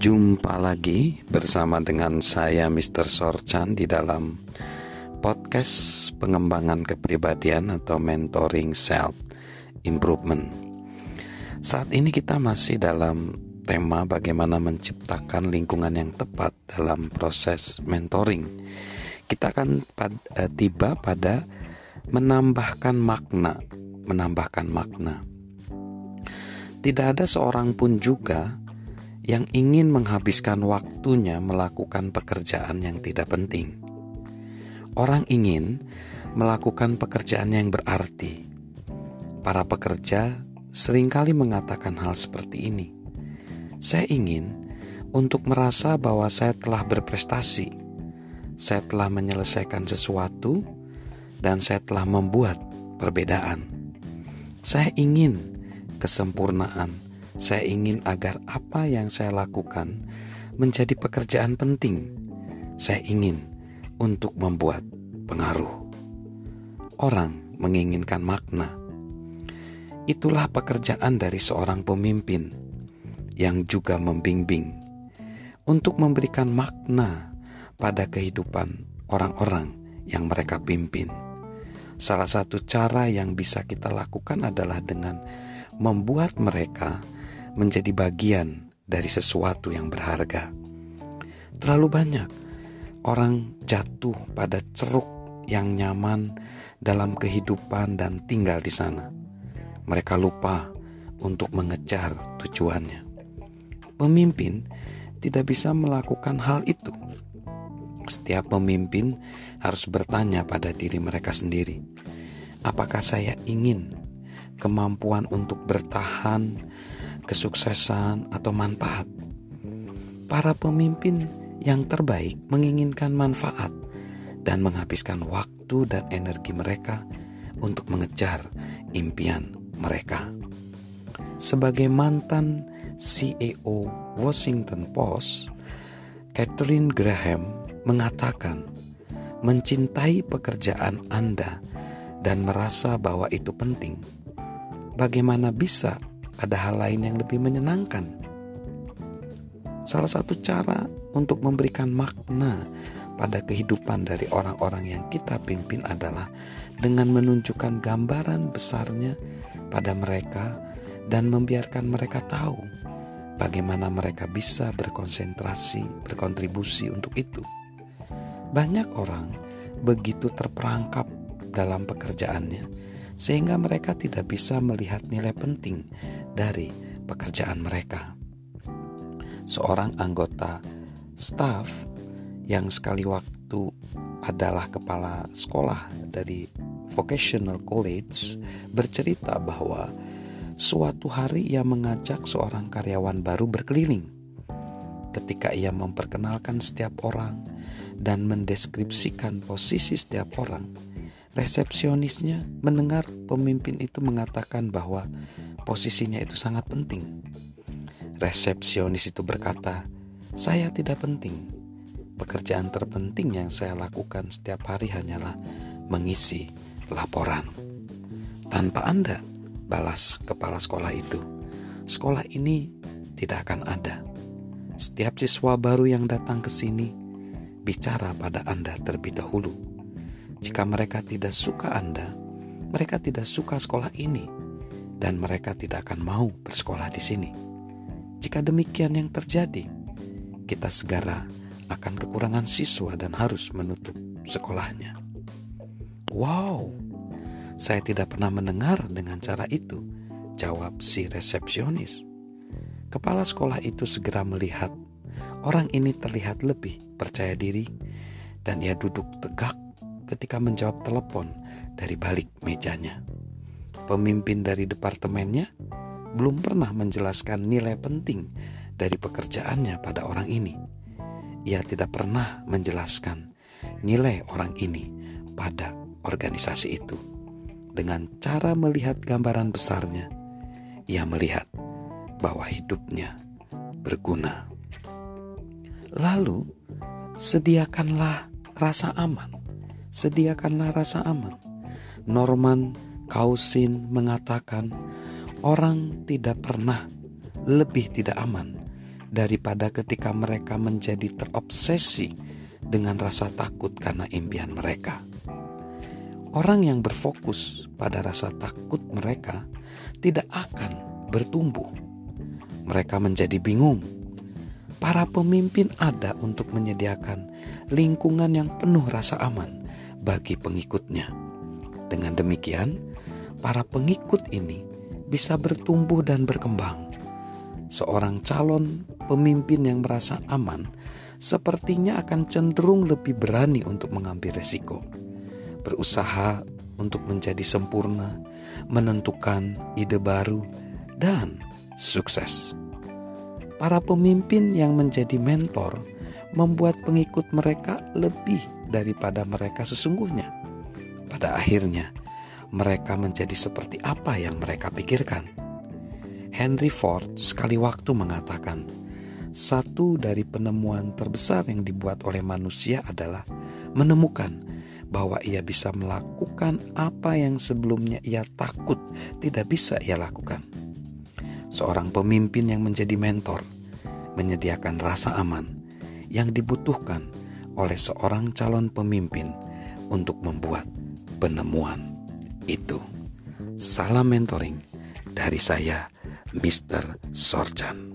Jumpa lagi bersama dengan saya Mr. Sorchan di dalam podcast pengembangan kepribadian atau mentoring self improvement. Saat ini kita masih dalam tema bagaimana menciptakan lingkungan yang tepat dalam proses mentoring. Kita akan pad, uh, tiba pada menambahkan makna, menambahkan makna. Tidak ada seorang pun juga yang ingin menghabiskan waktunya melakukan pekerjaan yang tidak penting. Orang ingin melakukan pekerjaan yang berarti. Para pekerja sering kali mengatakan hal seperti ini. Saya ingin untuk merasa bahwa saya telah berprestasi. Saya telah menyelesaikan sesuatu dan saya telah membuat perbedaan. Saya ingin kesempurnaan saya ingin agar apa yang saya lakukan menjadi pekerjaan penting. Saya ingin untuk membuat pengaruh. Orang menginginkan makna. Itulah pekerjaan dari seorang pemimpin yang juga membimbing untuk memberikan makna pada kehidupan orang-orang yang mereka pimpin. Salah satu cara yang bisa kita lakukan adalah dengan membuat mereka menjadi bagian dari sesuatu yang berharga. Terlalu banyak orang jatuh pada ceruk yang nyaman dalam kehidupan dan tinggal di sana. Mereka lupa untuk mengejar tujuannya. Pemimpin tidak bisa melakukan hal itu. Setiap pemimpin harus bertanya pada diri mereka sendiri, apakah saya ingin kemampuan untuk bertahan kesuksesan, atau manfaat. Para pemimpin yang terbaik menginginkan manfaat dan menghabiskan waktu dan energi mereka untuk mengejar impian mereka. Sebagai mantan CEO Washington Post, Catherine Graham mengatakan, "Mencintai pekerjaan Anda dan merasa bahwa itu penting. Bagaimana bisa ada hal lain yang lebih menyenangkan. Salah satu cara untuk memberikan makna pada kehidupan dari orang-orang yang kita pimpin adalah dengan menunjukkan gambaran besarnya pada mereka dan membiarkan mereka tahu bagaimana mereka bisa berkonsentrasi, berkontribusi untuk itu. Banyak orang begitu terperangkap dalam pekerjaannya sehingga mereka tidak bisa melihat nilai penting dari pekerjaan mereka. Seorang anggota staf yang sekali waktu adalah kepala sekolah dari vocational college bercerita bahwa suatu hari ia mengajak seorang karyawan baru berkeliling. Ketika ia memperkenalkan setiap orang dan mendeskripsikan posisi setiap orang, resepsionisnya mendengar pemimpin itu mengatakan bahwa posisinya itu sangat penting. Resepsionis itu berkata, "Saya tidak penting. Pekerjaan terpenting yang saya lakukan setiap hari hanyalah mengisi laporan." Tanpa Anda, balas kepala sekolah itu, sekolah ini tidak akan ada. Setiap siswa baru yang datang ke sini bicara pada Anda terlebih dahulu jika mereka tidak suka Anda, mereka tidak suka sekolah ini, dan mereka tidak akan mau bersekolah di sini. Jika demikian yang terjadi, kita segera akan kekurangan siswa dan harus menutup sekolahnya. Wow, saya tidak pernah mendengar dengan cara itu, jawab si resepsionis. Kepala sekolah itu segera melihat orang ini terlihat lebih percaya diri dan ia duduk tegak ketika menjawab telepon dari balik mejanya. Pemimpin dari departemennya belum pernah menjelaskan nilai penting dari pekerjaannya pada orang ini. Ia tidak pernah menjelaskan nilai orang ini pada organisasi itu. Dengan cara melihat gambaran besarnya, ia melihat bahwa hidupnya berguna. Lalu, sediakanlah rasa aman sediakanlah rasa aman. Norman Kausin mengatakan, orang tidak pernah lebih tidak aman daripada ketika mereka menjadi terobsesi dengan rasa takut karena impian mereka. Orang yang berfokus pada rasa takut mereka tidak akan bertumbuh. Mereka menjadi bingung. Para pemimpin ada untuk menyediakan lingkungan yang penuh rasa aman bagi pengikutnya. Dengan demikian, para pengikut ini bisa bertumbuh dan berkembang seorang calon pemimpin yang merasa aman sepertinya akan cenderung lebih berani untuk mengambil resiko, berusaha untuk menjadi sempurna, menentukan ide baru, dan sukses. Para pemimpin yang menjadi mentor membuat pengikut mereka lebih daripada mereka sesungguhnya. Pada akhirnya, mereka menjadi seperti apa yang mereka pikirkan Henry Ford sekali waktu mengatakan, satu dari penemuan terbesar yang dibuat oleh manusia adalah menemukan bahwa ia bisa melakukan apa yang sebelumnya ia takut tidak bisa ia lakukan. Seorang pemimpin yang menjadi mentor menyediakan rasa aman yang dibutuhkan oleh seorang calon pemimpin untuk membuat penemuan itu. Salam mentoring dari saya. Mr. Sorjan.